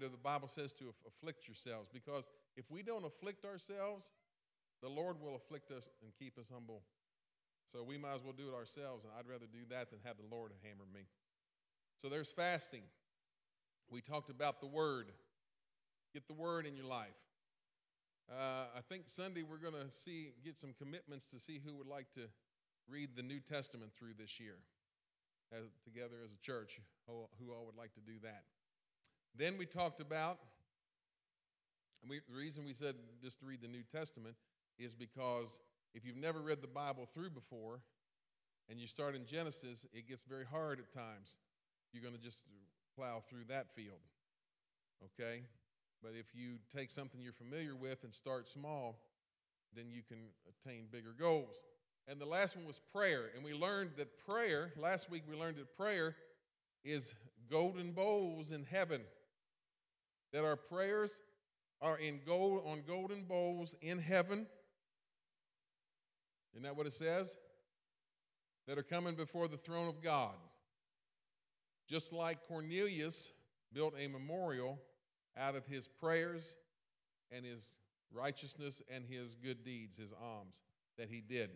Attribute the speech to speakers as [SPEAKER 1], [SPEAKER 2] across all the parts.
[SPEAKER 1] the Bible says to afflict yourselves because if we don't afflict ourselves, the Lord will afflict us and keep us humble. So we might as well do it ourselves, and I'd rather do that than have the Lord hammer me. So there's fasting. We talked about the Word. Get the Word in your life. Uh, I think Sunday we're going to see get some commitments to see who would like to read the New Testament through this year, as, together as a church. Who, who all would like to do that? Then we talked about, and we, the reason we said just to read the New Testament is because if you've never read the Bible through before and you start in Genesis, it gets very hard at times. You're going to just plow through that field, okay? But if you take something you're familiar with and start small, then you can attain bigger goals. And the last one was prayer. And we learned that prayer, last week we learned that prayer is golden bowls in heaven that our prayers are in gold on golden bowls in heaven. Isn't that what it says? That are coming before the throne of God. Just like Cornelius built a memorial out of his prayers and his righteousness and his good deeds, his alms that he did.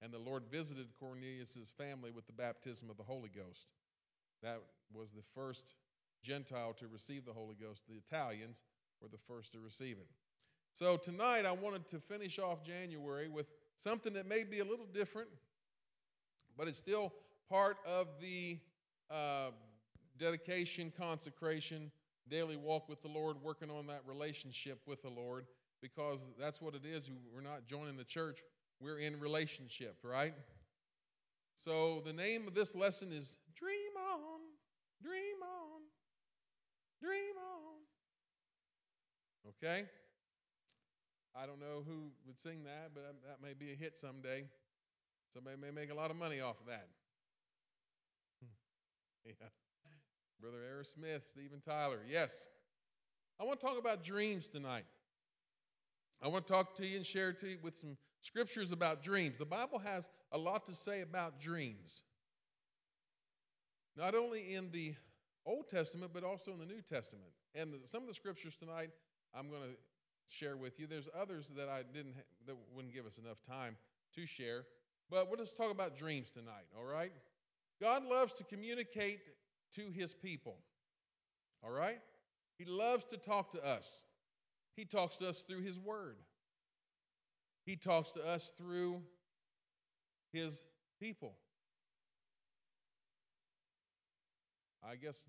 [SPEAKER 1] And the Lord visited Cornelius' family with the baptism of the Holy Ghost. That was the first Gentile to receive the Holy Ghost. The Italians were the first to receive it. So tonight I wanted to finish off January with something that may be a little different, but it's still part of the uh, dedication, consecration, daily walk with the Lord, working on that relationship with the Lord, because that's what it is. We're not joining the church, we're in relationship, right? So the name of this lesson is Dream On, Dream On. Dream on. Okay? I don't know who would sing that, but that may be a hit someday. Somebody may make a lot of money off of that. yeah. Brother Aerosmith, Steven Tyler. Yes. I want to talk about dreams tonight. I want to talk to you and share to you with some scriptures about dreams. The Bible has a lot to say about dreams. Not only in the Old Testament, but also in the New Testament. And the, some of the scriptures tonight I'm going to share with you. There's others that I didn't that wouldn't give us enough time to share. But we'll just talk about dreams tonight, all right? God loves to communicate to his people. All right? He loves to talk to us. He talks to us through his word. He talks to us through his people. I guess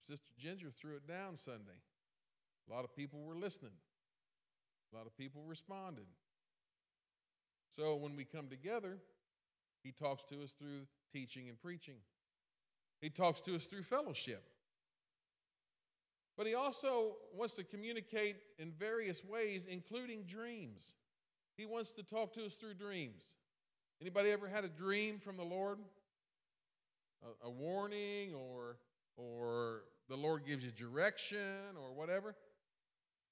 [SPEAKER 1] Sister Ginger threw it down Sunday. A lot of people were listening, a lot of people responded. So when we come together, he talks to us through teaching and preaching, he talks to us through fellowship. But he also wants to communicate in various ways, including dreams. He wants to talk to us through dreams. Anybody ever had a dream from the Lord? a, a warning or, or the Lord gives you direction or whatever.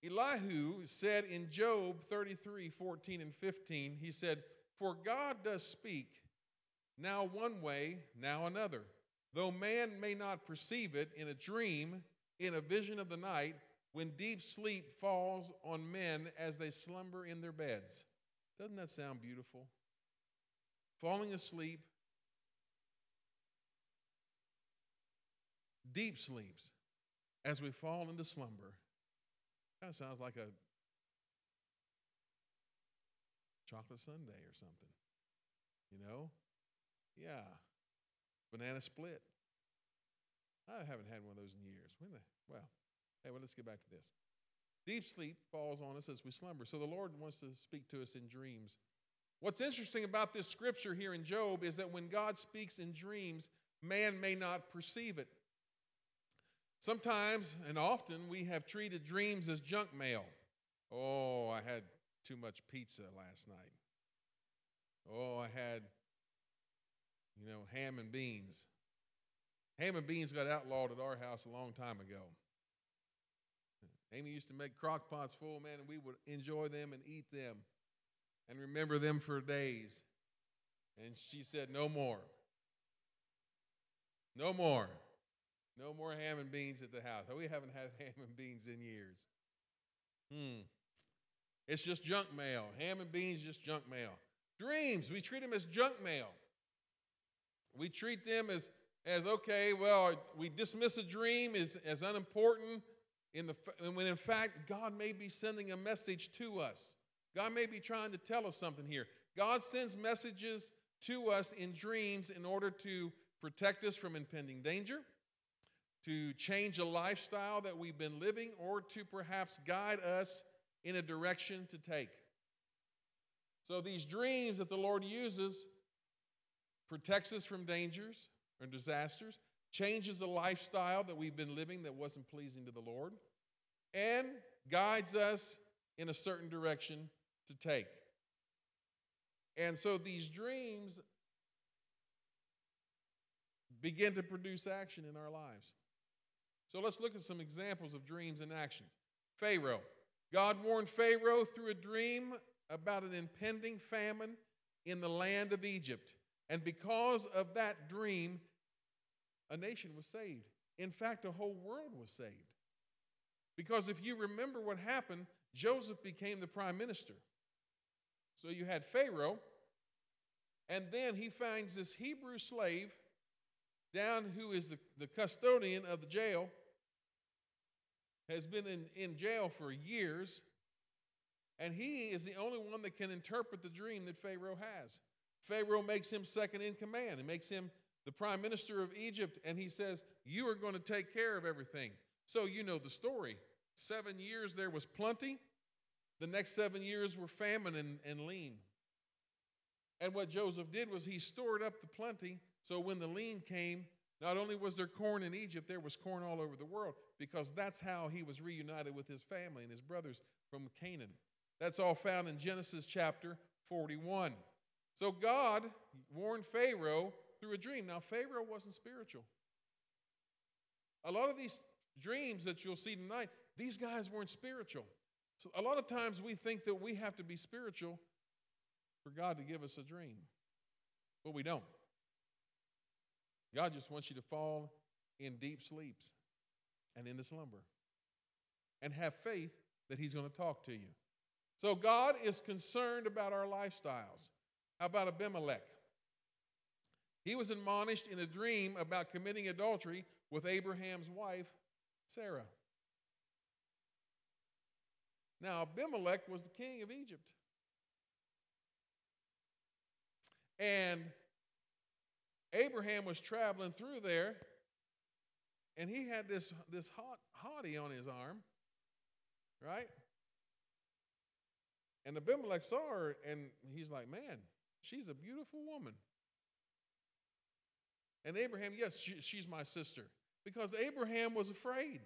[SPEAKER 1] Elihu said in Job 33 14 and 15, he said, For God does speak, now one way, now another. Though man may not perceive it in a dream, in a vision of the night, when deep sleep falls on men as they slumber in their beds. Doesn't that sound beautiful? Falling asleep, deep sleeps as we fall into slumber. That sounds like a chocolate sundae or something. You know? Yeah. Banana split. I haven't had one of those in years. When the, well, hey, well, let's get back to this. Deep sleep falls on us as we slumber. So the Lord wants to speak to us in dreams. What's interesting about this scripture here in Job is that when God speaks in dreams, man may not perceive it. Sometimes and often we have treated dreams as junk mail. Oh, I had too much pizza last night. Oh, I had, you know, ham and beans. Ham and beans got outlawed at our house a long time ago. Amy used to make crock pots full, man, and we would enjoy them and eat them and remember them for days. And she said, No more. No more. No more ham and beans at the house. We haven't had ham and beans in years. Hmm. It's just junk mail. Ham and beans, just junk mail. Dreams, we treat them as junk mail. We treat them as, as okay, well, we dismiss a dream as, as unimportant in the, when in fact, God may be sending a message to us. God may be trying to tell us something here. God sends messages to us in dreams in order to protect us from impending danger to change a lifestyle that we've been living, or to perhaps guide us in a direction to take. So these dreams that the Lord uses protects us from dangers or disasters, changes the lifestyle that we've been living that wasn't pleasing to the Lord, and guides us in a certain direction to take. And so these dreams begin to produce action in our lives. So let's look at some examples of dreams and actions. Pharaoh. God warned Pharaoh through a dream about an impending famine in the land of Egypt. And because of that dream, a nation was saved. In fact, a whole world was saved. Because if you remember what happened, Joseph became the prime minister. So you had Pharaoh, and then he finds this Hebrew slave down, who is the, the custodian of the jail, has been in, in jail for years, and he is the only one that can interpret the dream that Pharaoh has. Pharaoh makes him second in command, he makes him the prime minister of Egypt, and he says, You are going to take care of everything. So you know the story. Seven years there was plenty, the next seven years were famine and, and lean. And what Joseph did was he stored up the plenty so when the lean came, not only was there corn in Egypt, there was corn all over the world because that's how he was reunited with his family and his brothers from Canaan. That's all found in Genesis chapter 41. So God warned Pharaoh through a dream. Now, Pharaoh wasn't spiritual. A lot of these dreams that you'll see tonight, these guys weren't spiritual. So a lot of times we think that we have to be spiritual for God to give us a dream, but we don't. God just wants you to fall in deep sleeps and into slumber and have faith that He's going to talk to you. So God is concerned about our lifestyles. How about Abimelech? He was admonished in a dream about committing adultery with Abraham's wife, Sarah. Now, Abimelech was the king of Egypt. And Abraham was traveling through there, and he had this, this hot, hottie on his arm, right? And Abimelech saw her, and he's like, Man, she's a beautiful woman. And Abraham, yes, she, she's my sister. Because Abraham was afraid.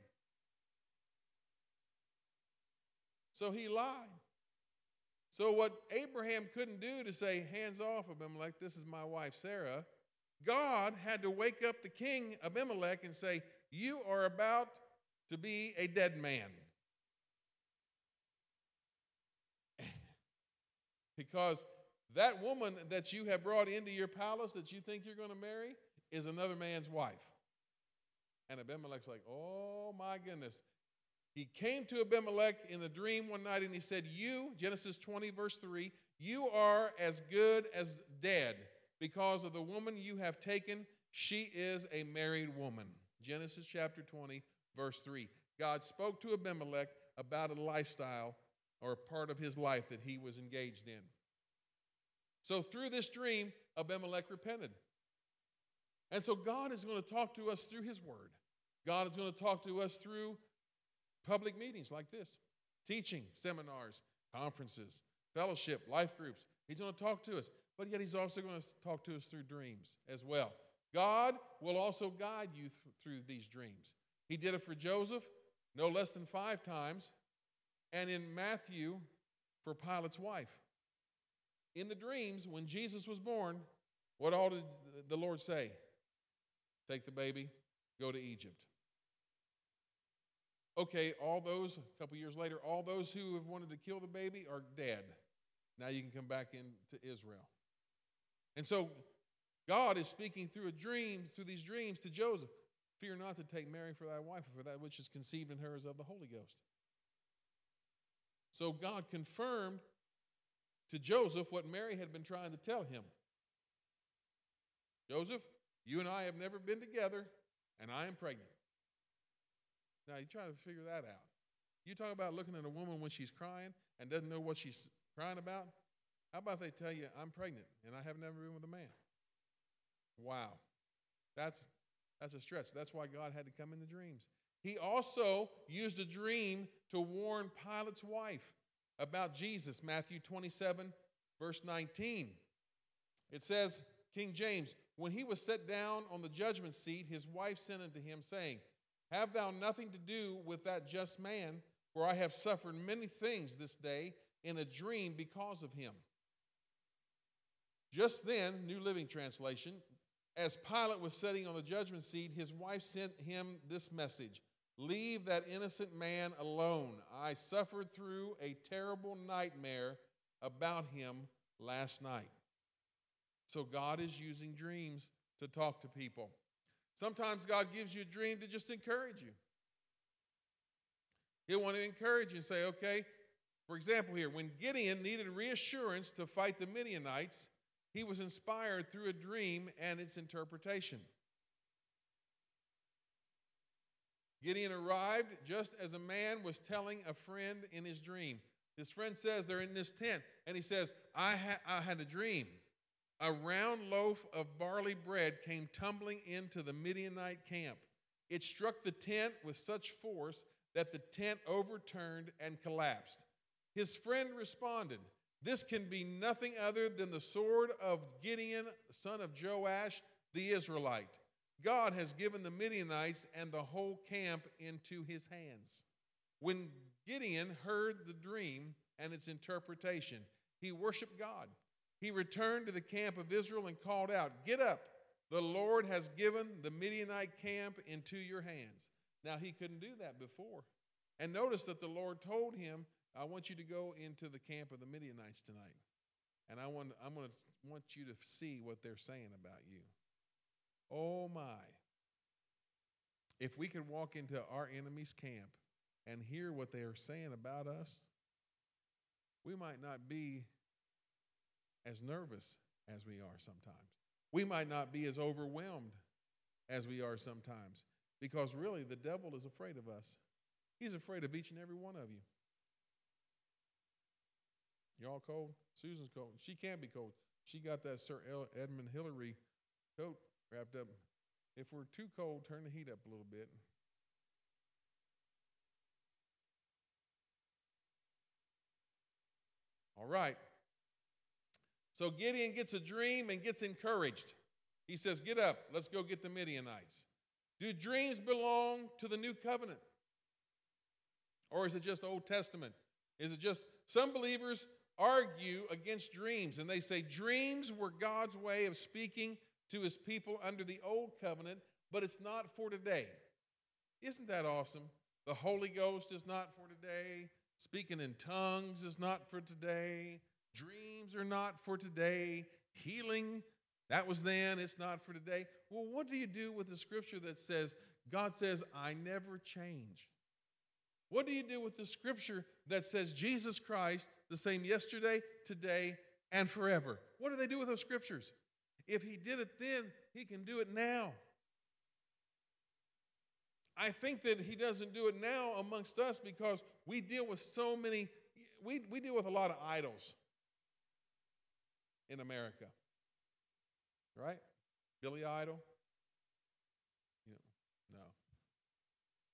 [SPEAKER 1] So he lied. So, what Abraham couldn't do to say, hands off of him!" Like this is my wife Sarah, God had to wake up the king Abimelech and say, You are about to be a dead man. because that woman that you have brought into your palace that you think you're going to marry is another man's wife. And Abimelech's like, Oh my goodness. He came to Abimelech in the dream one night and he said, You, Genesis 20, verse 3, you are as good as dead because of the woman you have taken. She is a married woman. Genesis chapter 20, verse 3. God spoke to Abimelech about a lifestyle or a part of his life that he was engaged in. So through this dream, Abimelech repented. And so God is going to talk to us through his word. God is going to talk to us through public meetings like this, teaching, seminars, conferences, fellowship, life groups. He's going to talk to us but yet he's also going to talk to us through dreams as well. God will also guide you th- through these dreams. He did it for Joseph no less than five times, and in Matthew for Pilate's wife. In the dreams, when Jesus was born, what all did the Lord say? Take the baby, go to Egypt. Okay, all those, a couple years later, all those who have wanted to kill the baby are dead. Now you can come back into Israel. And so God is speaking through a dream, through these dreams to Joseph. Fear not to take Mary for thy wife, for that which is conceived in her is of the Holy Ghost. So God confirmed to Joseph what Mary had been trying to tell him. Joseph, you and I have never been together, and I am pregnant. Now you try to figure that out. You talk about looking at a woman when she's crying and doesn't know what she's crying about. How about they tell you, I'm pregnant and I have never been with a man? Wow. That's, that's a stretch. That's why God had to come in the dreams. He also used a dream to warn Pilate's wife about Jesus, Matthew 27, verse 19. It says, King James, when he was set down on the judgment seat, his wife sent unto him, saying, Have thou nothing to do with that just man, for I have suffered many things this day in a dream because of him. Just then, New Living Translation, as Pilate was sitting on the judgment seat, his wife sent him this message Leave that innocent man alone. I suffered through a terrible nightmare about him last night. So, God is using dreams to talk to people. Sometimes God gives you a dream to just encourage you. He'll want to encourage you and say, okay, for example, here, when Gideon needed reassurance to fight the Midianites, he was inspired through a dream and its interpretation. Gideon arrived just as a man was telling a friend in his dream. His friend says they're in this tent, and he says, I, ha- I had a dream. A round loaf of barley bread came tumbling into the Midianite camp. It struck the tent with such force that the tent overturned and collapsed. His friend responded, this can be nothing other than the sword of Gideon, son of Joash, the Israelite. God has given the Midianites and the whole camp into his hands. When Gideon heard the dream and its interpretation, he worshiped God. He returned to the camp of Israel and called out, Get up! The Lord has given the Midianite camp into your hands. Now, he couldn't do that before. And notice that the Lord told him I want you to go into the camp of the Midianites tonight. And I want, I'm going to want you to see what they're saying about you. Oh my. If we could walk into our enemy's camp and hear what they are saying about us, we might not be as nervous as we are sometimes. We might not be as overwhelmed as we are sometimes because really the devil is afraid of us. He's afraid of each and every one of you. Y'all cold? Susan's cold. She can be cold. She got that Sir Edmund Hillary coat wrapped up. If we're too cold, turn the heat up a little bit. All right. So Gideon gets a dream and gets encouraged. He says, Get up, let's go get the Midianites. Do dreams belong to the new covenant? Or is it just Old Testament? Is it just some believers argue against dreams, and they say dreams were God's way of speaking to his people under the old covenant, but it's not for today. Isn't that awesome? The Holy Ghost is not for today. Speaking in tongues is not for today. Dreams are not for today. Healing, that was then, it's not for today. Well, what do you do with the scripture that says, God says, I never change? What do you do with the scripture that says Jesus Christ the same yesterday, today, and forever. What do they do with those scriptures? If he did it then, he can do it now. I think that he doesn't do it now amongst us because we deal with so many, we, we deal with a lot of idols in America. Right? Billy Idol? You know, no.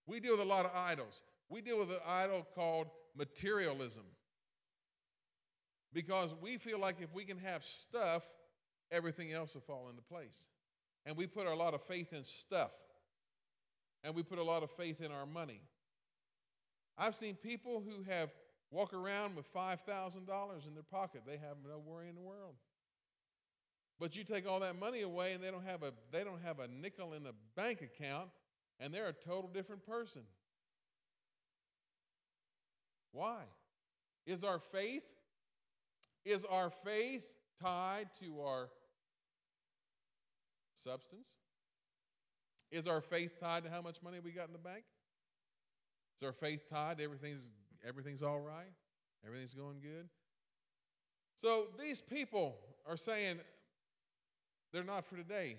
[SPEAKER 1] We deal with a lot of idols. We deal with an idol called materialism because we feel like if we can have stuff, everything else will fall into place. And we put a lot of faith in stuff, and we put a lot of faith in our money. I've seen people who have walk around with $5,000 in their pocket. They have no worry in the world. But you take all that money away and they don't have a they don't have a nickel in the bank account and they're a total different person. Why? Is our faith is our faith tied to our substance? Is our faith tied to how much money we got in the bank? Is our faith tied to everything's, everything's all right? Everything's going good? So these people are saying they're not for today.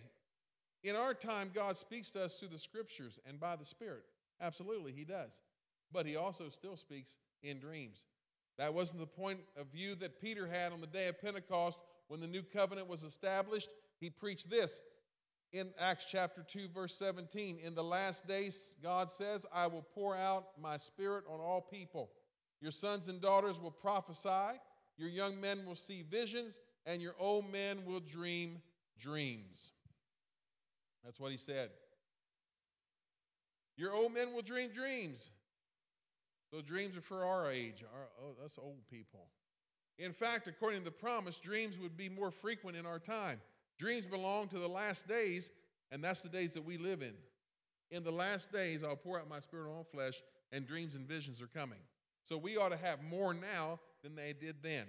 [SPEAKER 1] In our time, God speaks to us through the scriptures and by the Spirit. Absolutely, He does. But He also still speaks in dreams. That wasn't the point of view that Peter had on the day of Pentecost when the new covenant was established. He preached this in Acts chapter 2, verse 17. In the last days, God says, I will pour out my spirit on all people. Your sons and daughters will prophesy, your young men will see visions, and your old men will dream dreams. That's what he said. Your old men will dream dreams. So dreams are for our age, our, oh, us old people. In fact, according to the promise, dreams would be more frequent in our time. Dreams belong to the last days, and that's the days that we live in. In the last days, I'll pour out my spirit on all flesh, and dreams and visions are coming. So we ought to have more now than they did then.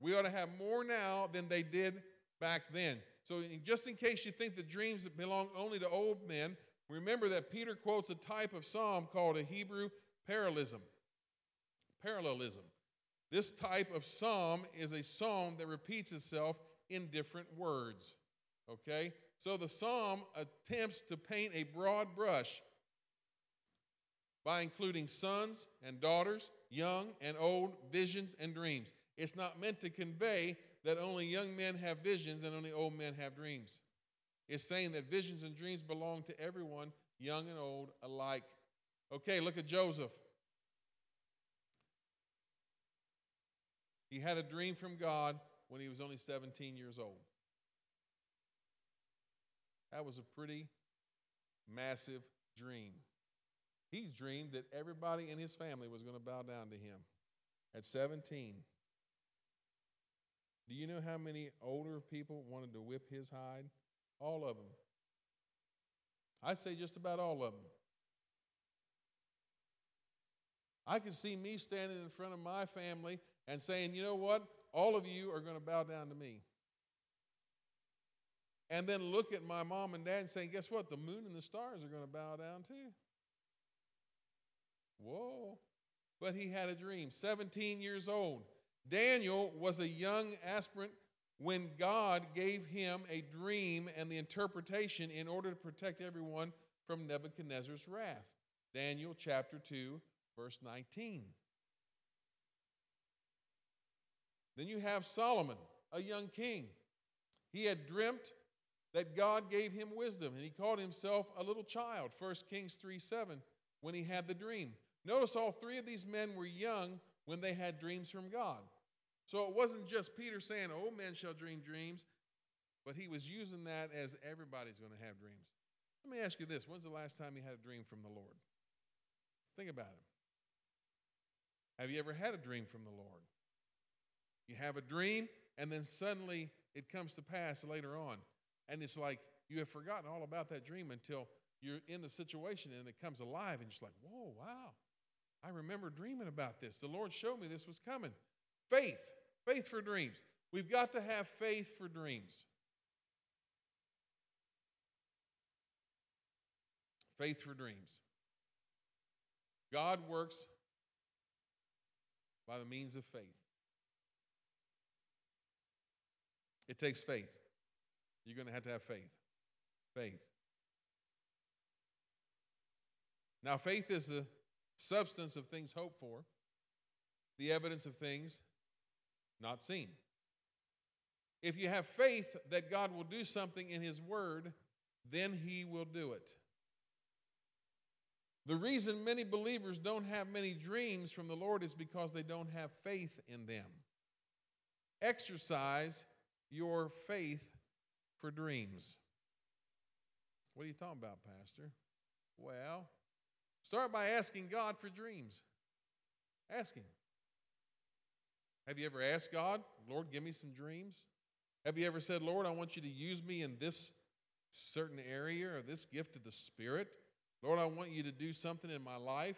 [SPEAKER 1] We ought to have more now than they did back then. So, just in case you think the dreams belong only to old men, Remember that Peter quotes a type of psalm called a Hebrew parallelism. Parallelism. This type of psalm is a psalm that repeats itself in different words. Okay? So the psalm attempts to paint a broad brush by including sons and daughters, young and old, visions and dreams. It's not meant to convey that only young men have visions and only old men have dreams is saying that visions and dreams belong to everyone, young and old alike. Okay, look at Joseph. He had a dream from God when he was only 17 years old. That was a pretty massive dream. He dreamed that everybody in his family was going to bow down to him at 17. Do you know how many older people wanted to whip his hide all of them. I'd say just about all of them. I can see me standing in front of my family and saying, you know what? All of you are going to bow down to me. And then look at my mom and dad and say, guess what? The moon and the stars are going to bow down too. Whoa. But he had a dream. 17 years old. Daniel was a young aspirant when God gave him a dream and the interpretation in order to protect everyone from Nebuchadnezzar's wrath. Daniel chapter 2, verse 19. Then you have Solomon, a young king. He had dreamt that God gave him wisdom, and he called himself a little child, 1 Kings 3 7, when he had the dream. Notice all three of these men were young when they had dreams from God. So it wasn't just Peter saying, Old men shall dream dreams, but he was using that as everybody's going to have dreams. Let me ask you this when's the last time you had a dream from the Lord? Think about it. Have you ever had a dream from the Lord? You have a dream, and then suddenly it comes to pass later on. And it's like you have forgotten all about that dream until you're in the situation and it comes alive, and you're just like, whoa, wow, I remember dreaming about this. The Lord showed me this was coming. Faith, faith for dreams. We've got to have faith for dreams. Faith for dreams. God works by the means of faith. It takes faith. You're going to have to have faith. Faith. Now, faith is the substance of things hoped for, the evidence of things not seen. If you have faith that God will do something in His Word, then He will do it. The reason many believers don't have many dreams from the Lord is because they don't have faith in them. Exercise your faith for dreams. What are you talking about, Pastor? Well, start by asking God for dreams. Ask Him. Have you ever asked God, Lord, give me some dreams? Have you ever said, Lord, I want you to use me in this certain area or this gift of the Spirit? Lord, I want you to do something in my life.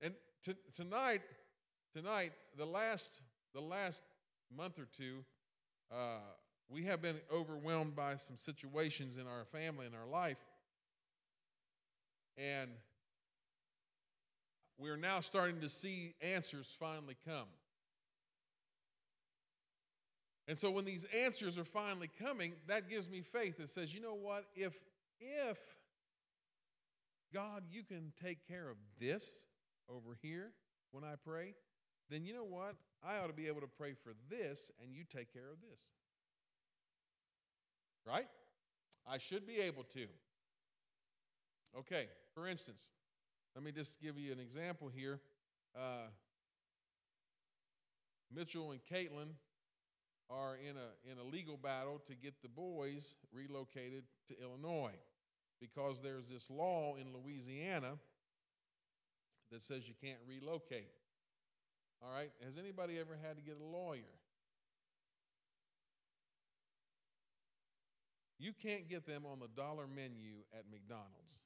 [SPEAKER 1] And t- tonight, tonight, the last, the last month or two, uh, we have been overwhelmed by some situations in our family and our life. And we are now starting to see answers finally come. And so when these answers are finally coming, that gives me faith that says, you know what? If if God, you can take care of this over here when I pray, then you know what? I ought to be able to pray for this and you take care of this. Right? I should be able to. Okay, for instance, let me just give you an example here. Uh, Mitchell and Caitlin are in a, in a legal battle to get the boys relocated to Illinois because there's this law in Louisiana that says you can't relocate. All right, has anybody ever had to get a lawyer? You can't get them on the dollar menu at McDonald's.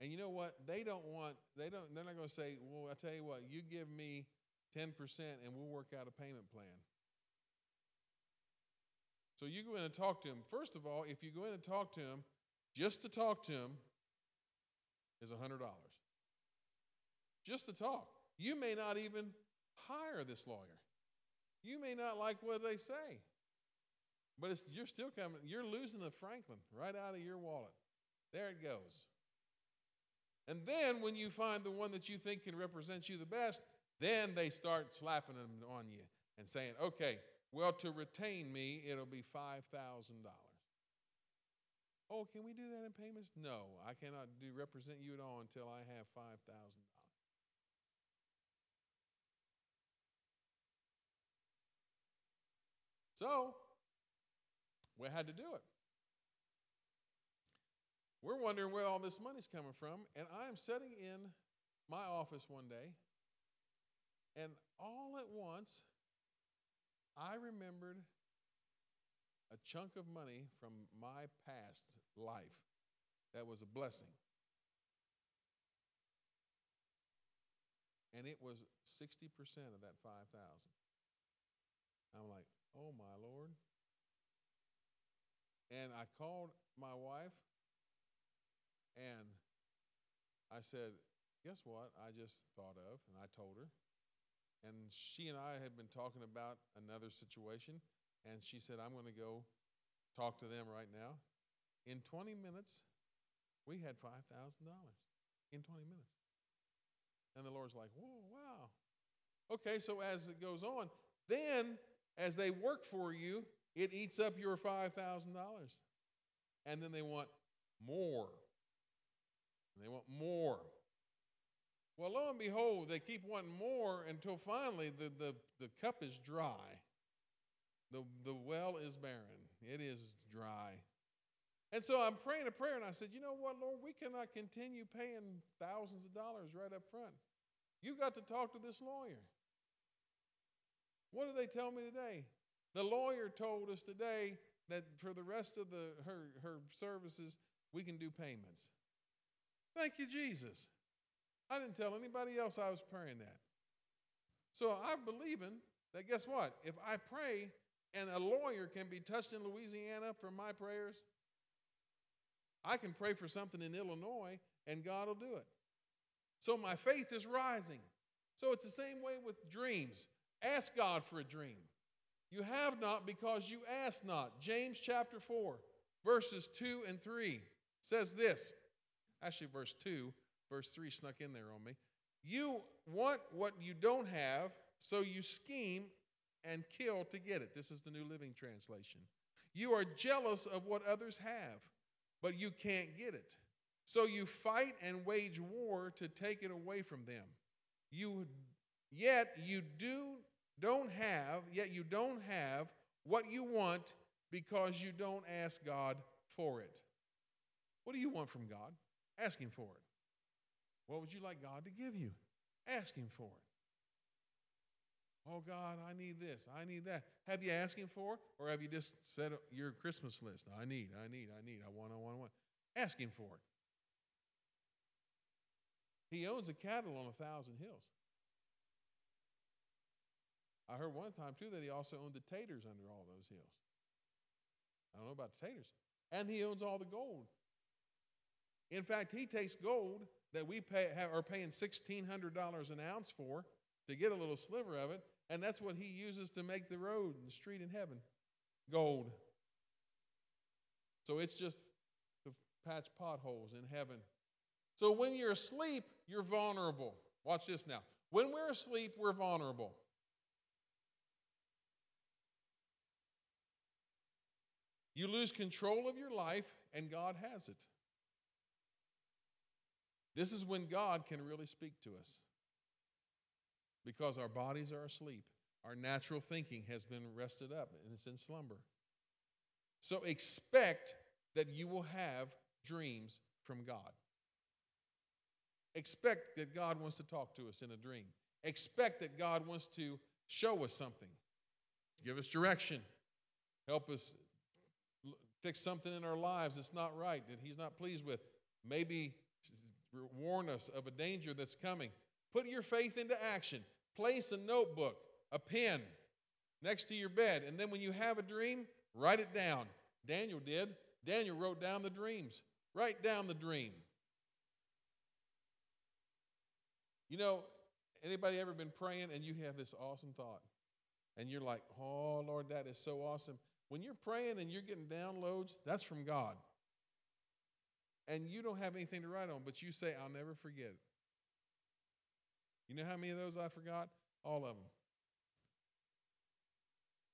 [SPEAKER 1] And you know what? They don't want, they don't, they're not going to say, well, I tell you what, you give me 10% and we'll work out a payment plan. So you go in and talk to him. First of all, if you go in and talk to him, just to talk to him is $100. Just to talk. You may not even hire this lawyer. You may not like what they say. But you're still coming, you're losing the Franklin right out of your wallet. There it goes. And then when you find the one that you think can represent you the best, then they start slapping them on you and saying, okay, well, to retain me, it'll be $5,000. Oh, can we do that in payments? No, I cannot do represent you at all until I have $5,000. So, we had to do it. We're wondering where all this money's coming from. And I am sitting in my office one day, and all at once, I remembered a chunk of money from my past life that was a blessing. And it was 60% of that 5,000. I'm like, oh my Lord. And I called my wife and I said, Guess what? I just thought of, and I told her. And she and I had been talking about another situation, and she said, I'm going to go talk to them right now. In 20 minutes, we had $5,000 in 20 minutes. And the Lord's like, Whoa, wow. Okay, so as it goes on, then as they work for you, it eats up your $5,000. And then they want more they want more. Well, lo and behold, they keep wanting more until finally the, the, the cup is dry. The, the well is barren, it is dry. And so I'm praying a prayer, and I said, You know what, Lord? We cannot continue paying thousands of dollars right up front. You got to talk to this lawyer. What did they tell me today? The lawyer told us today that for the rest of the, her, her services, we can do payments. Thank you, Jesus. I didn't tell anybody else I was praying that. So I'm believing that guess what? If I pray and a lawyer can be touched in Louisiana for my prayers, I can pray for something in Illinois and God will do it. So my faith is rising. So it's the same way with dreams. Ask God for a dream. You have not because you ask not. James chapter 4, verses 2 and 3 says this Actually, verse 2, verse 3 snuck in there on me. You want what you don't have, so you scheme and kill to get it. This is the New Living Translation. You are jealous of what others have, but you can't get it. So you fight and wage war to take it away from them. You yet you do don't have, yet you don't have what you want because you don't ask God for it. What do you want from God? Ask Him for it. What would you like God to give you? Ask Him for it. Oh, God, I need this. I need that. Have you asked Him for it? Or have you just set up your Christmas list? I need, I need, I need, I want, I want, I want. Ask Him for it. He owns a cattle on a thousand hills. I heard one time, too, that he also owned the taters under all those hills. I don't know about the taters. And he owns all the gold in fact, he takes gold that we pay, are paying $1,600 an ounce for to get a little sliver of it, and that's what he uses to make the road and the street in heaven gold. So it's just to patch potholes in heaven. So when you're asleep, you're vulnerable. Watch this now. When we're asleep, we're vulnerable. You lose control of your life, and God has it. This is when God can really speak to us because our bodies are asleep. Our natural thinking has been rested up and it's in slumber. So expect that you will have dreams from God. Expect that God wants to talk to us in a dream. Expect that God wants to show us something, give us direction, help us fix something in our lives that's not right, that He's not pleased with. Maybe warn us of a danger that's coming. Put your faith into action. Place a notebook, a pen next to your bed, and then when you have a dream, write it down. Daniel did. Daniel wrote down the dreams. Write down the dream. You know, anybody ever been praying and you have this awesome thought and you're like, "Oh Lord, that is so awesome." When you're praying and you're getting downloads, that's from God and you don't have anything to write on, but you say, I'll never forget it. You know how many of those I forgot? All of them.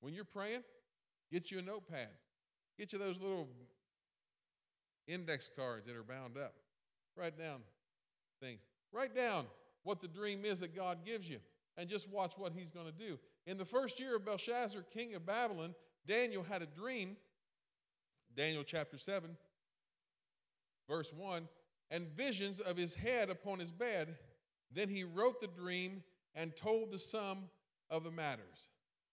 [SPEAKER 1] When you're praying, get you a notepad, get you those little index cards that are bound up. Write down things. Write down what the dream is that God gives you and just watch what he's going to do. In the first year of Belshazzar, king of Babylon, Daniel had a dream, Daniel chapter 7, Verse 1 And visions of his head upon his bed. Then he wrote the dream and told the sum of the matters.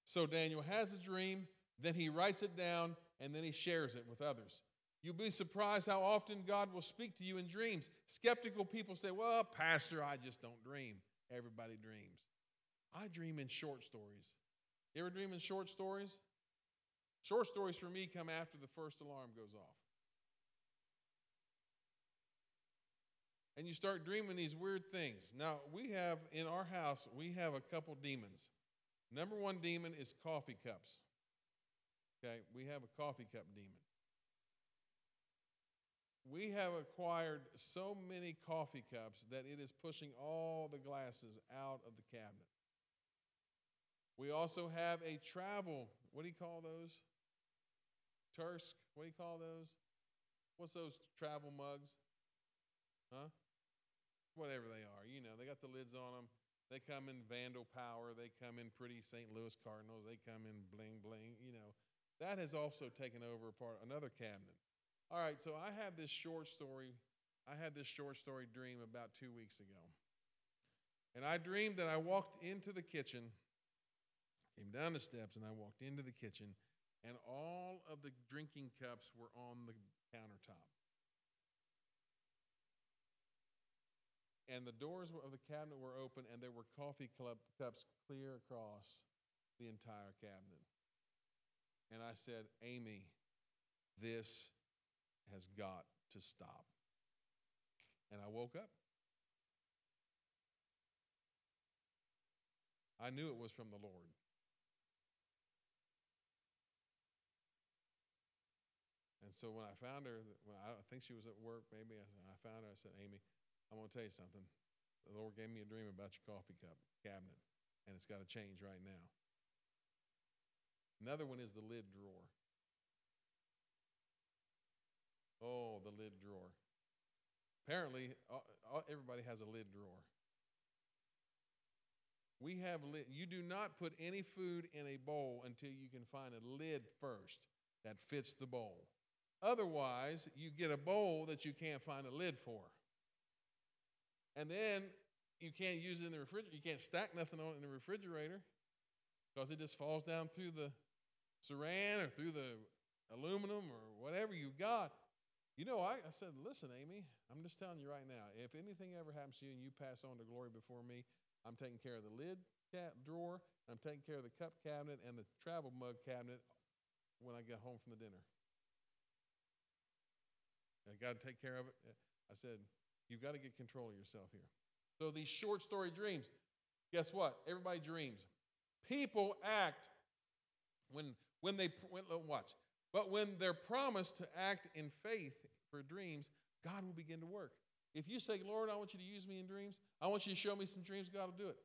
[SPEAKER 1] So Daniel has a dream, then he writes it down, and then he shares it with others. You'll be surprised how often God will speak to you in dreams. Skeptical people say, Well, Pastor, I just don't dream. Everybody dreams. I dream in short stories. You ever dream in short stories? Short stories for me come after the first alarm goes off. and you start dreaming these weird things. Now, we have in our house, we have a couple demons. Number one demon is coffee cups. Okay, we have a coffee cup demon. We have acquired so many coffee cups that it is pushing all the glasses out of the cabinet. We also have a travel, what do you call those? Tursk, what do you call those? What's those travel mugs? Huh? whatever they are. You know, they got the lids on them. They come in Vandal Power. They come in pretty St. Louis Cardinals. They come in bling bling. You know, that has also taken over part another cabinet. All right, so I have this short story. I had this short story dream about two weeks ago. And I dreamed that I walked into the kitchen, came down the steps, and I walked into the kitchen, and all of the drinking cups were on the countertop. and the doors of the cabinet were open, and there were coffee cups clear across the entire cabinet. And I said, Amy, this has got to stop. And I woke up. I knew it was from the Lord. And so when I found her, when I, think she was at work, maybe I found her, I said, Amy, I'm going to tell you something. The Lord gave me a dream about your coffee cup cabinet, and it's got to change right now. Another one is the lid drawer. Oh, the lid drawer. Apparently, everybody has a lid drawer. We have lid. You do not put any food in a bowl until you can find a lid first that fits the bowl. Otherwise, you get a bowl that you can't find a lid for. And then you can't use it in the refrigerator. You can't stack nothing on it in the refrigerator because it just falls down through the saran or through the aluminum or whatever you got. You know, I, I said, listen, Amy, I'm just telling you right now, if anything ever happens to you and you pass on to glory before me, I'm taking care of the lid cap drawer, I'm taking care of the cup cabinet and the travel mug cabinet when I get home from the dinner. I got to take care of it. I said, You've got to get control of yourself here. So, these short story dreams, guess what? Everybody dreams. People act when, when they, when, uh, watch, but when they're promised to act in faith for dreams, God will begin to work. If you say, Lord, I want you to use me in dreams, I want you to show me some dreams, God will do it.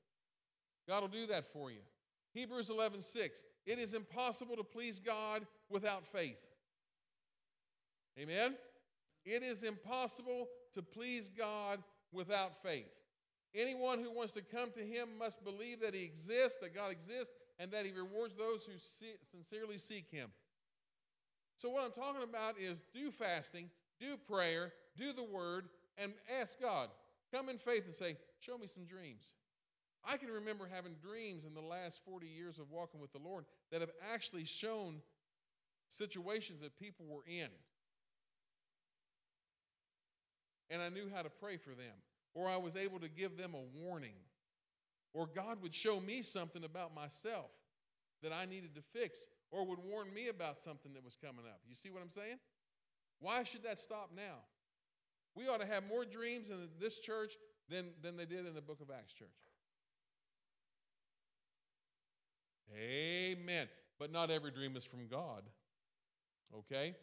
[SPEAKER 1] God will do that for you. Hebrews 11, 6. It is impossible to please God without faith. Amen? It is impossible to please God without faith. Anyone who wants to come to Him must believe that He exists, that God exists, and that He rewards those who see, sincerely seek Him. So, what I'm talking about is do fasting, do prayer, do the Word, and ask God. Come in faith and say, Show me some dreams. I can remember having dreams in the last 40 years of walking with the Lord that have actually shown situations that people were in and I knew how to pray for them, or I was able to give them a warning, or God would show me something about myself that I needed to fix, or would warn me about something that was coming up. You see what I'm saying? Why should that stop now? We ought to have more dreams in this church than, than they did in the book of Acts church. Amen. But not every dream is from God. Okay?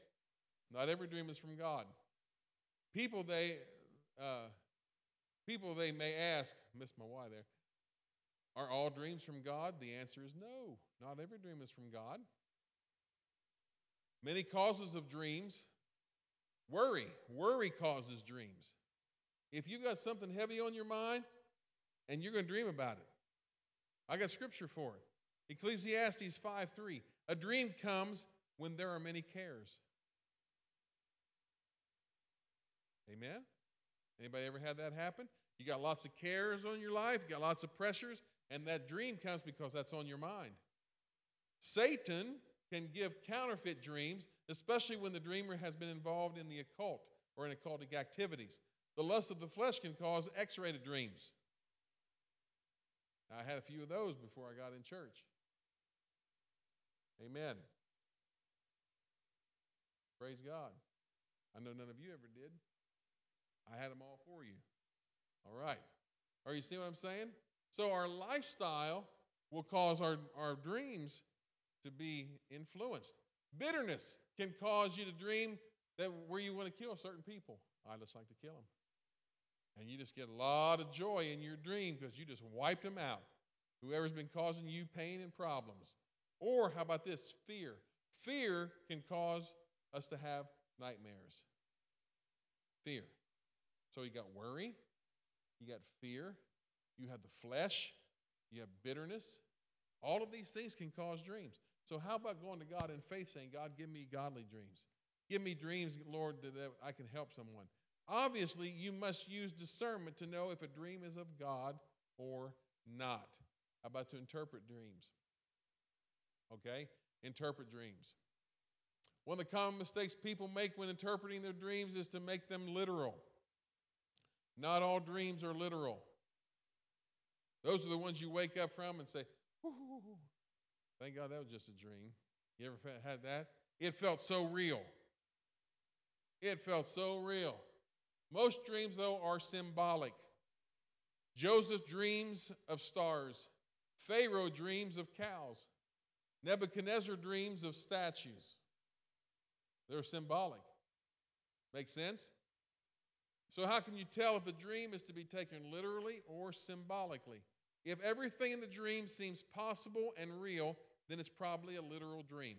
[SPEAKER 1] Not every dream is from God. People they, uh, people they may ask, Miss my why there, are all dreams from God? The answer is no. Not every dream is from God. Many causes of dreams worry. Worry causes dreams. If you got something heavy on your mind and you're going to dream about it, I got scripture for it. Ecclesiastes 5 3. A dream comes when there are many cares. Amen? Anybody ever had that happen? You got lots of cares on your life, you got lots of pressures, and that dream comes because that's on your mind. Satan can give counterfeit dreams, especially when the dreamer has been involved in the occult or in occultic activities. The lust of the flesh can cause x rated dreams. I had a few of those before I got in church. Amen. Praise God. I know none of you ever did. I had them all for you. All right. Are you seeing what I'm saying? So our lifestyle will cause our, our dreams to be influenced. Bitterness can cause you to dream that where you want to kill certain people. I just like to kill them. And you just get a lot of joy in your dream because you just wiped them out. Whoever's been causing you pain and problems. Or how about this? Fear. Fear can cause us to have nightmares. Fear. So you got worry, you got fear, you have the flesh, you have bitterness. All of these things can cause dreams. So, how about going to God in faith saying, God, give me godly dreams? Give me dreams, Lord, that I can help someone. Obviously, you must use discernment to know if a dream is of God or not. How about to interpret dreams? Okay? Interpret dreams. One of the common mistakes people make when interpreting their dreams is to make them literal. Not all dreams are literal. Those are the ones you wake up from and say, thank God that was just a dream. You ever had that? It felt so real. It felt so real. Most dreams, though, are symbolic. Joseph dreams of stars, Pharaoh dreams of cows, Nebuchadnezzar dreams of statues. They're symbolic. Make sense? So, how can you tell if a dream is to be taken literally or symbolically? If everything in the dream seems possible and real, then it's probably a literal dream.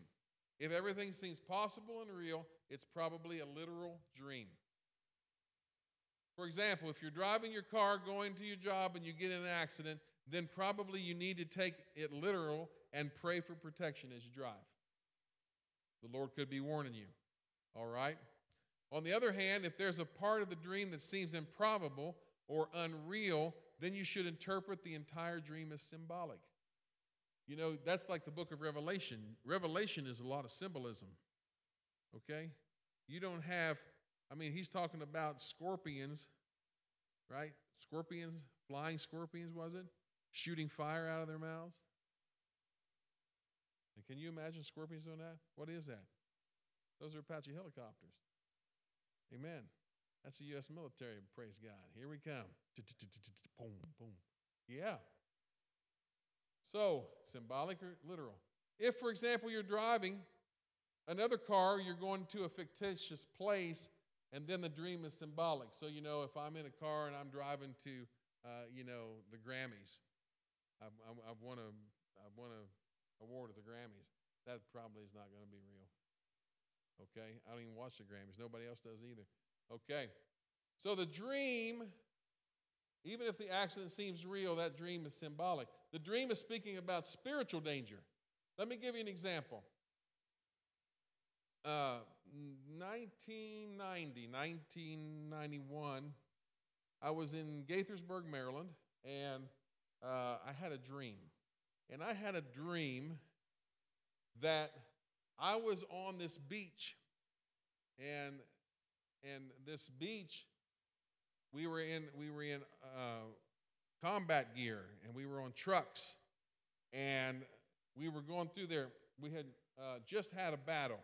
[SPEAKER 1] If everything seems possible and real, it's probably a literal dream. For example, if you're driving your car going to your job and you get in an accident, then probably you need to take it literal and pray for protection as you drive. The Lord could be warning you. All right? On the other hand, if there's a part of the dream that seems improbable or unreal, then you should interpret the entire dream as symbolic. You know, that's like the book of Revelation. Revelation is a lot of symbolism. Okay? You don't have, I mean, he's talking about scorpions, right? Scorpions, flying scorpions, was it? Shooting fire out of their mouths. And can you imagine scorpions doing that? What is that? Those are Apache helicopters. Amen. That's the U.S. military. Praise God. Here we come. Boom, boom. Yeah. So, symbolic or literal? If, for example, you're driving another car, you're going to a fictitious place, and then the dream is symbolic. So, you know, if I'm in a car and I'm driving to, uh, you know, the Grammys, I've, I've, I've won a, I've won a award at the Grammys. That probably is not going to be real. Okay? I don't even watch the Grammys. Nobody else does either. Okay. So the dream, even if the accident seems real, that dream is symbolic. The dream is speaking about spiritual danger. Let me give you an example. Uh, 1990, 1991, I was in Gaithersburg, Maryland, and uh, I had a dream. And I had a dream that I was on this beach, and and this beach, we were in we were in uh, combat gear, and we were on trucks, and we were going through there. We had uh, just had a battle,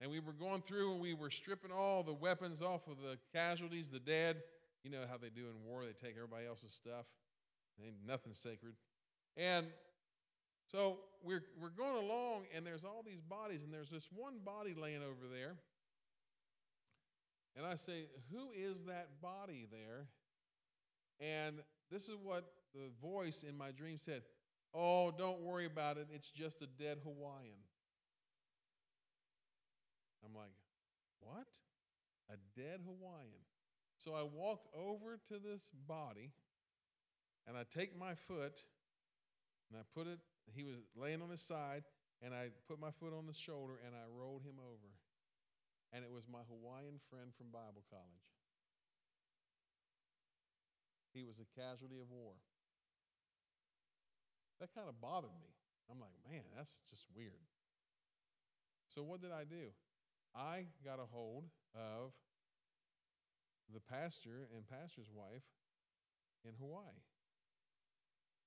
[SPEAKER 1] and we were going through, and we were stripping all the weapons off of the casualties, the dead. You know how they do in war; they take everybody else's stuff. Ain't nothing sacred, and so we're, we're going along, and there's all these bodies, and there's this one body laying over there. And I say, Who is that body there? And this is what the voice in my dream said Oh, don't worry about it. It's just a dead Hawaiian. I'm like, What? A dead Hawaiian. So I walk over to this body and I take my foot and I put it he was laying on his side, and I put my foot on his shoulder and I rolled him over. And it was my Hawaiian friend from Bible college. He was a casualty of war. That kind of bothered me. I'm like, man, that's just weird. So, what did I do? I got a hold of the pastor and pastor's wife in Hawaii.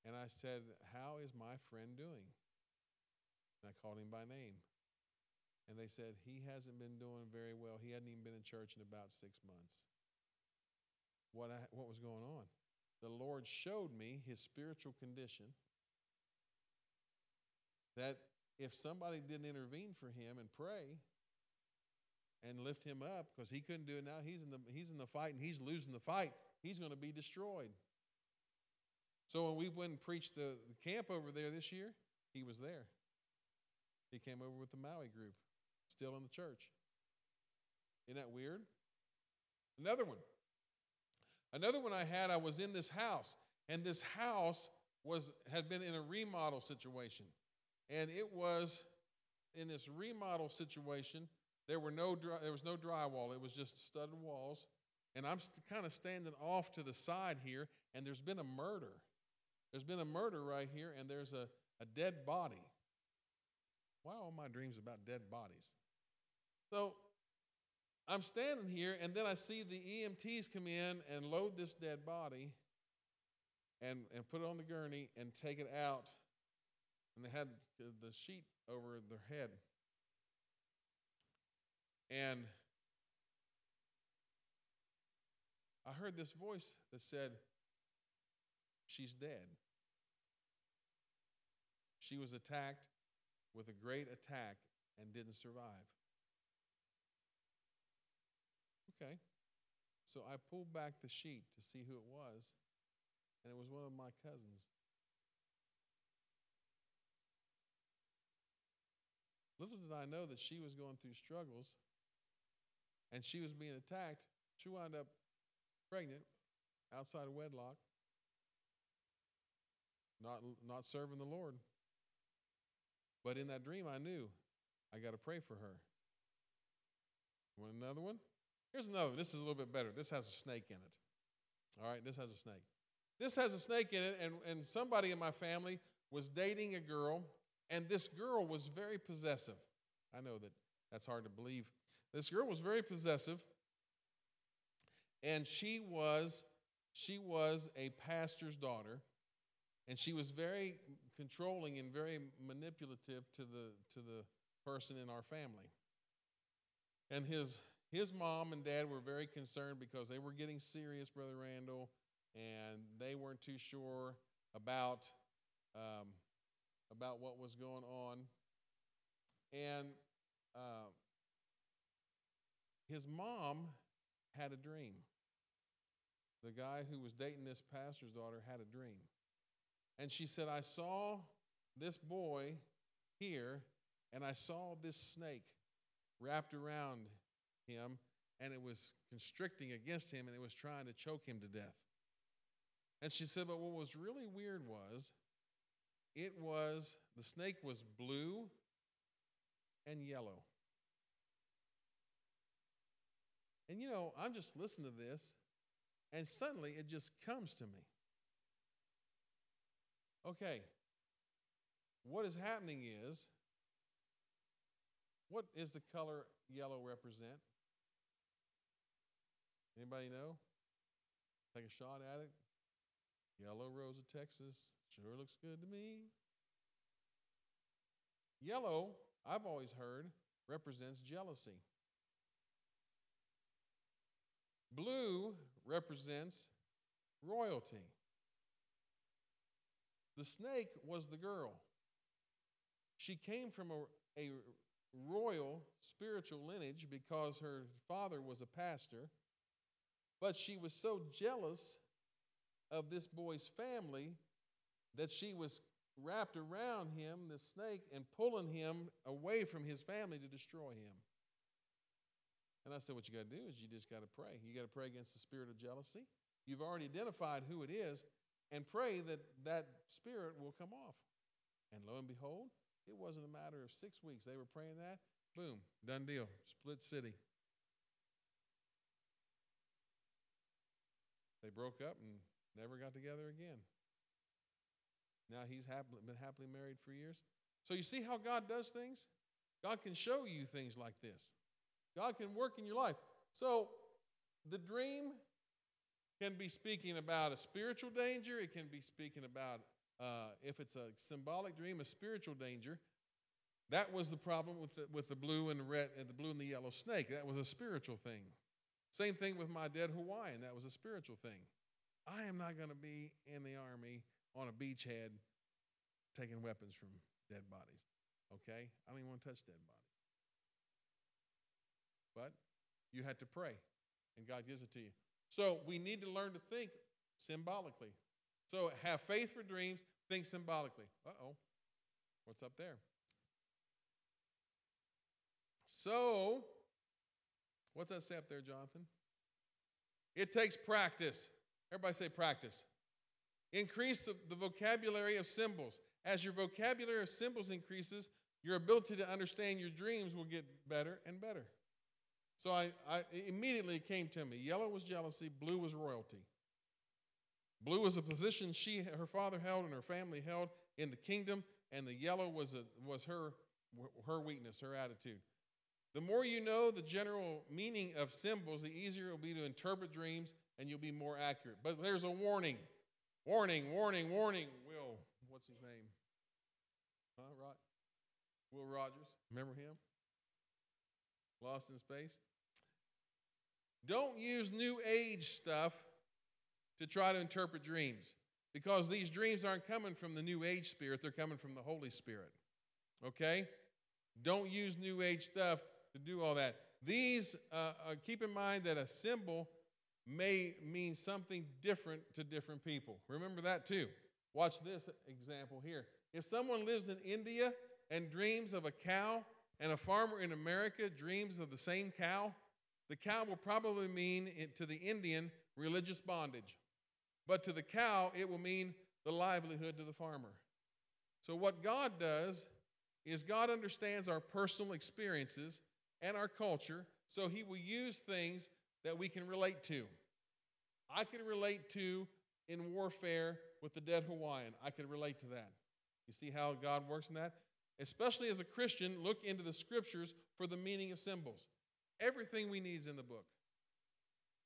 [SPEAKER 1] And I said, How is my friend doing? And I called him by name. And they said, He hasn't been doing very well. He hadn't even been in church in about six months. What, I, what was going on? The Lord showed me his spiritual condition that if somebody didn't intervene for him and pray, and lift him up because he couldn't do it now. He's in the he's in the fight and he's losing the fight. He's going to be destroyed. So when we went and preached the, the camp over there this year, he was there. He came over with the Maui group, still in the church. Isn't that weird? Another one. Another one I had, I was in this house, and this house was had been in a remodel situation. And it was in this remodel situation, there were no dry, there was no drywall. It was just studded walls. And I'm st- kind of standing off to the side here, and there's been a murder there's been a murder right here, and there's a, a dead body. Why all my dreams about dead bodies? So I'm standing here, and then I see the EMTs come in and load this dead body and, and put it on the gurney and take it out. And they had the sheet over their head. And I heard this voice that said, She's dead. She was attacked with a great attack and didn't survive. Okay. So I pulled back the sheet to see who it was, and it was one of my cousins. Little did I know that she was going through struggles and she was being attacked. She wound up pregnant outside of wedlock not, not serving the Lord. But in that dream, I knew I got to pray for her. Want another one? Here's another one. This is a little bit better. This has a snake in it. All right, this has a snake. This has a snake in it, and, and somebody in my family was dating a girl, and this girl was very possessive. I know that that's hard to believe. This girl was very possessive, and she was she was a pastor's daughter, and she was very controlling and very manipulative to the, to the person in our family. And his, his mom and dad were very concerned because they were getting serious, Brother Randall, and they weren't too sure about, um, about what was going on. And uh, his mom had a dream. The guy who was dating this pastor's daughter had a dream. And she said, I saw this boy here, and I saw this snake wrapped around him, and it was constricting against him, and it was trying to choke him to death. And she said, But what was really weird was it was the snake was blue and yellow. And you know, I'm just listening to this, and suddenly it just comes to me. Okay, what is happening is what is the color yellow represent? Anybody know? Take a shot at it. Yellow rose of Texas sure looks good to me. Yellow, I've always heard, represents jealousy. Blue represents royalty. The snake was the girl. She came from a, a royal spiritual lineage because her father was a pastor, but she was so jealous of this boy's family that she was wrapped around him, the snake, and pulling him away from his family to destroy him. And I said, What you got to do is you just got to pray. You got to pray against the spirit of jealousy. You've already identified who it is and pray that that spirit will come off. And lo and behold, it wasn't a matter of six weeks. They were praying that. Boom, done deal. Split city. They broke up and never got together again. Now he's happily, been happily married for years. So you see how God does things? God can show you things like this. God can work in your life. So the dream can be speaking about a spiritual danger, it can be speaking about, uh, if it's a symbolic dream, a spiritual danger. That was the problem with the, with the blue and the red and uh, the blue and the yellow snake. That was a spiritual thing. Same thing with my dead Hawaiian. That was a spiritual thing. I am not going to be in the army on a beachhead taking weapons from dead bodies. Okay? I don't even want to touch dead bodies. But you had to pray, and God gives it to you. So we need to learn to think symbolically. So have faith for dreams, think symbolically. Uh oh, what's up there? So, what's that say up there, Jonathan? It takes practice. Everybody say practice. Increase the, the vocabulary of symbols. As your vocabulary of symbols increases, your ability to understand your dreams will get better and better. So I, I immediately came to me. Yellow was jealousy, blue was royalty. Blue was a position she her father held and her family held in the kingdom, and the yellow was a, was her her weakness, her attitude. The more you know the general meaning of symbols, the easier it will be to interpret dreams and you'll be more accurate. But there's a warning. Warning, warning, warning. Will, what's his name? Huh, Rod? Will Rogers. Remember him? Lost in Space. Don't use New Age stuff to try to interpret dreams because these dreams aren't coming from the New Age spirit, they're coming from the Holy Spirit. Okay? Don't use New Age stuff to do all that. These, uh, uh, keep in mind that a symbol may mean something different to different people. Remember that too. Watch this example here. If someone lives in India and dreams of a cow and a farmer in America dreams of the same cow, the cow will probably mean to the Indian religious bondage. But to the cow, it will mean the livelihood to the farmer. So, what God does is God understands our personal experiences and our culture, so He will use things that we can relate to. I can relate to in warfare with the dead Hawaiian. I can relate to that. You see how God works in that? especially as a Christian, look into the scriptures for the meaning of symbols. Everything we need is in the book.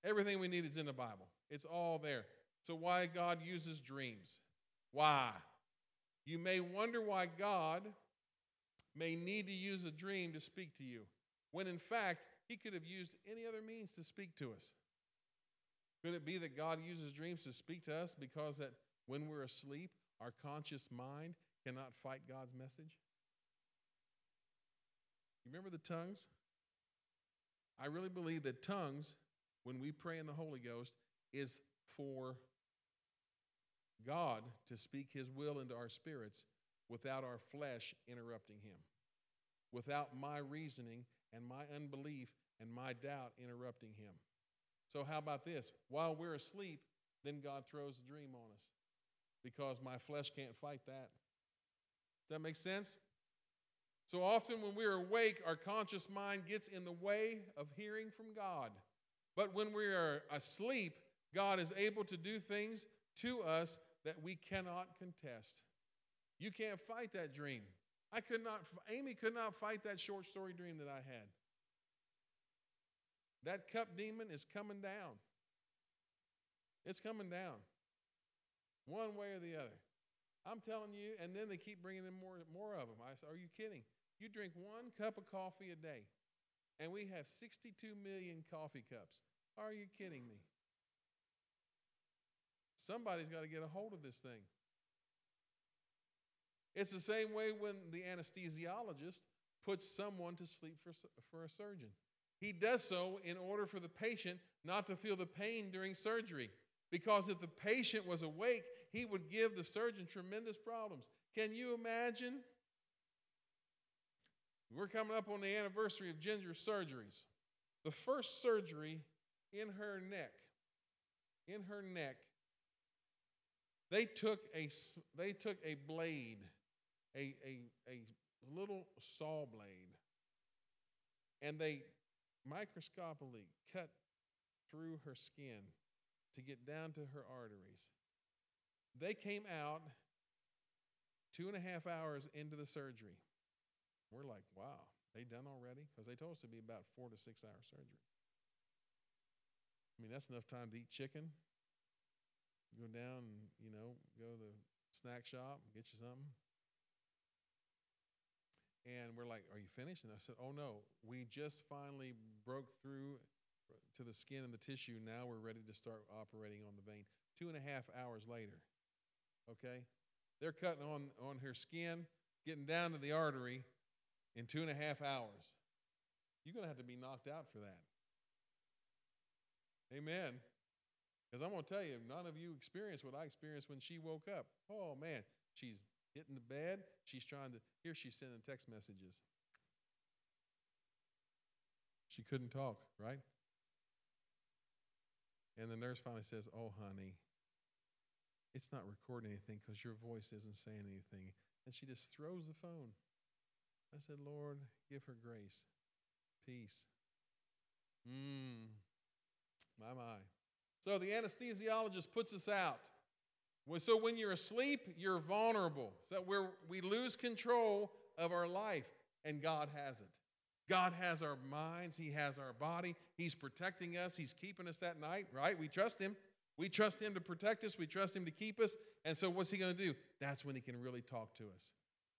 [SPEAKER 1] Everything we need is in the Bible. It's all there. So, why God uses dreams? Why? You may wonder why God may need to use a dream to speak to you, when in fact, he could have used any other means to speak to us. Could it be that God uses dreams to speak to us because that when we're asleep, our conscious mind cannot fight God's message? You remember the tongues? I really believe that tongues, when we pray in the Holy Ghost, is for God to speak His will into our spirits without our flesh interrupting Him, without my reasoning and my unbelief and my doubt interrupting Him. So, how about this? While we're asleep, then God throws a dream on us because my flesh can't fight that. Does that make sense? So often, when we are awake, our conscious mind gets in the way of hearing from God. But when we are asleep, God is able to do things to us that we cannot contest. You can't fight that dream. I could not, Amy could not fight that short story dream that I had. That cup demon is coming down. It's coming down, one way or the other. I'm telling you, and then they keep bringing in more, more of them. I said, Are you kidding? You drink one cup of coffee a day, and we have 62 million coffee cups. Are you kidding me? Somebody's got to get a hold of this thing. It's the same way when the anesthesiologist puts someone to sleep for, for a surgeon. He does so in order for the patient not to feel the pain during surgery. Because if the patient was awake, he would give the surgeon tremendous problems. Can you imagine? We're coming up on the anniversary of Ginger's surgeries. The first surgery in her neck, in her neck, they took a, they took a blade, a, a, a little saw blade, and they microscopically cut through her skin to get down to her arteries. They came out two and a half hours into the surgery. We're like, wow, they done already? Because they told us to be about four to six hour surgery. I mean, that's enough time to eat chicken, go down you know, go to the snack shop, get you something. And we're like, Are you finished? And I said, Oh no, we just finally broke through to the skin and the tissue. Now we're ready to start operating on the vein. Two and a half hours later, okay? They're cutting on, on her skin, getting down to the artery, in two and a half hours. You're going to have to be knocked out for that. Amen. Because I'm going to tell you, none of you experienced what I experienced when she woke up. Oh, man, she's hitting the bed. She's trying to, here she's sending text messages. She couldn't talk, right? And the nurse finally says, Oh, honey, it's not recording anything because your voice isn't saying anything. And she just throws the phone. I said, Lord, give her grace, peace. Mmm, my, my. So the anesthesiologist puts us out. So when you're asleep, you're vulnerable. So where we lose control of our life, and God has it. God has our minds, He has our body, He's protecting us, He's keeping us that night, right? We trust Him. We trust Him to protect us, we trust Him to keep us. And so, what's He going to do? That's when He can really talk to us.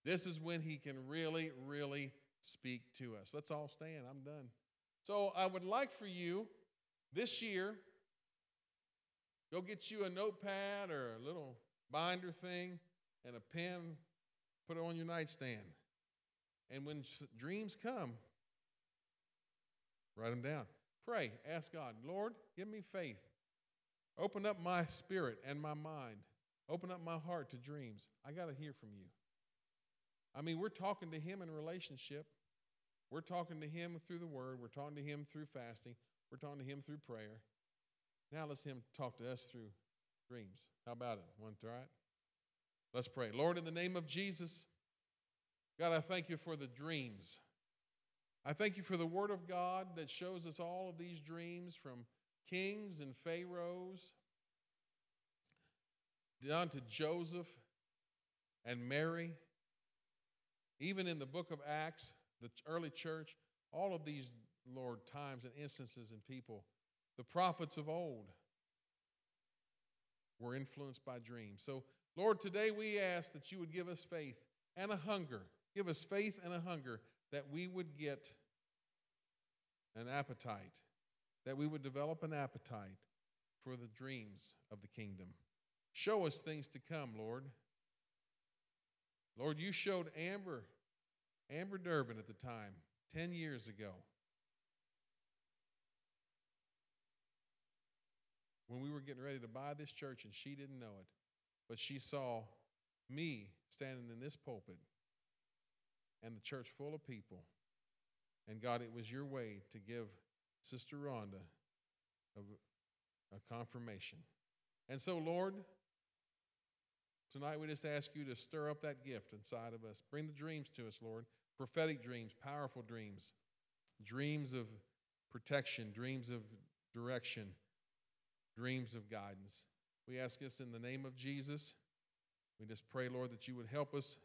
[SPEAKER 1] This is when he can really, really speak to us. Let's all stand. I'm done. So I would like for you this year, go get you a notepad or a little binder thing and a pen, put it on your nightstand. And when dreams come, write them down. Pray, ask God, Lord, give me faith. Open up my spirit and my mind. Open up my heart to dreams. I got to hear from you. I mean, we're talking to Him in relationship. We're talking to Him through the Word. We're talking to Him through fasting. We're talking to Him through prayer. Now let's Him talk to us through dreams. How about it? One, all right? Let's pray. Lord, in the name of Jesus, God, I thank you for the dreams. I thank you for the Word of God that shows us all of these dreams from kings and pharaohs down to Joseph and Mary even in the book of Acts, the early church, all of these, Lord, times and instances and people, the prophets of old were influenced by dreams. So, Lord, today we ask that you would give us faith and a hunger. Give us faith and a hunger that we would get an appetite, that we would develop an appetite for the dreams of the kingdom. Show us things to come, Lord. Lord, you showed Amber, Amber Durbin at the time, 10 years ago. When we were getting ready to buy this church, and she didn't know it, but she saw me standing in this pulpit and the church full of people. And God, it was your way to give Sister Rhonda a, a confirmation. And so, Lord, Tonight, we just ask you to stir up that gift inside of us. Bring the dreams to us, Lord. Prophetic dreams, powerful dreams, dreams of protection, dreams of direction, dreams of guidance. We ask this in the name of Jesus. We just pray, Lord, that you would help us.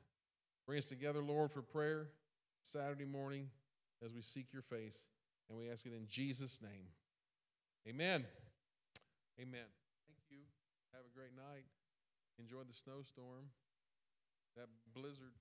[SPEAKER 1] Bring us together, Lord, for prayer Saturday morning as we seek your face. And we ask it in Jesus' name. Amen. Amen. Thank you. Have a great night enjoyed the snowstorm, that blizzard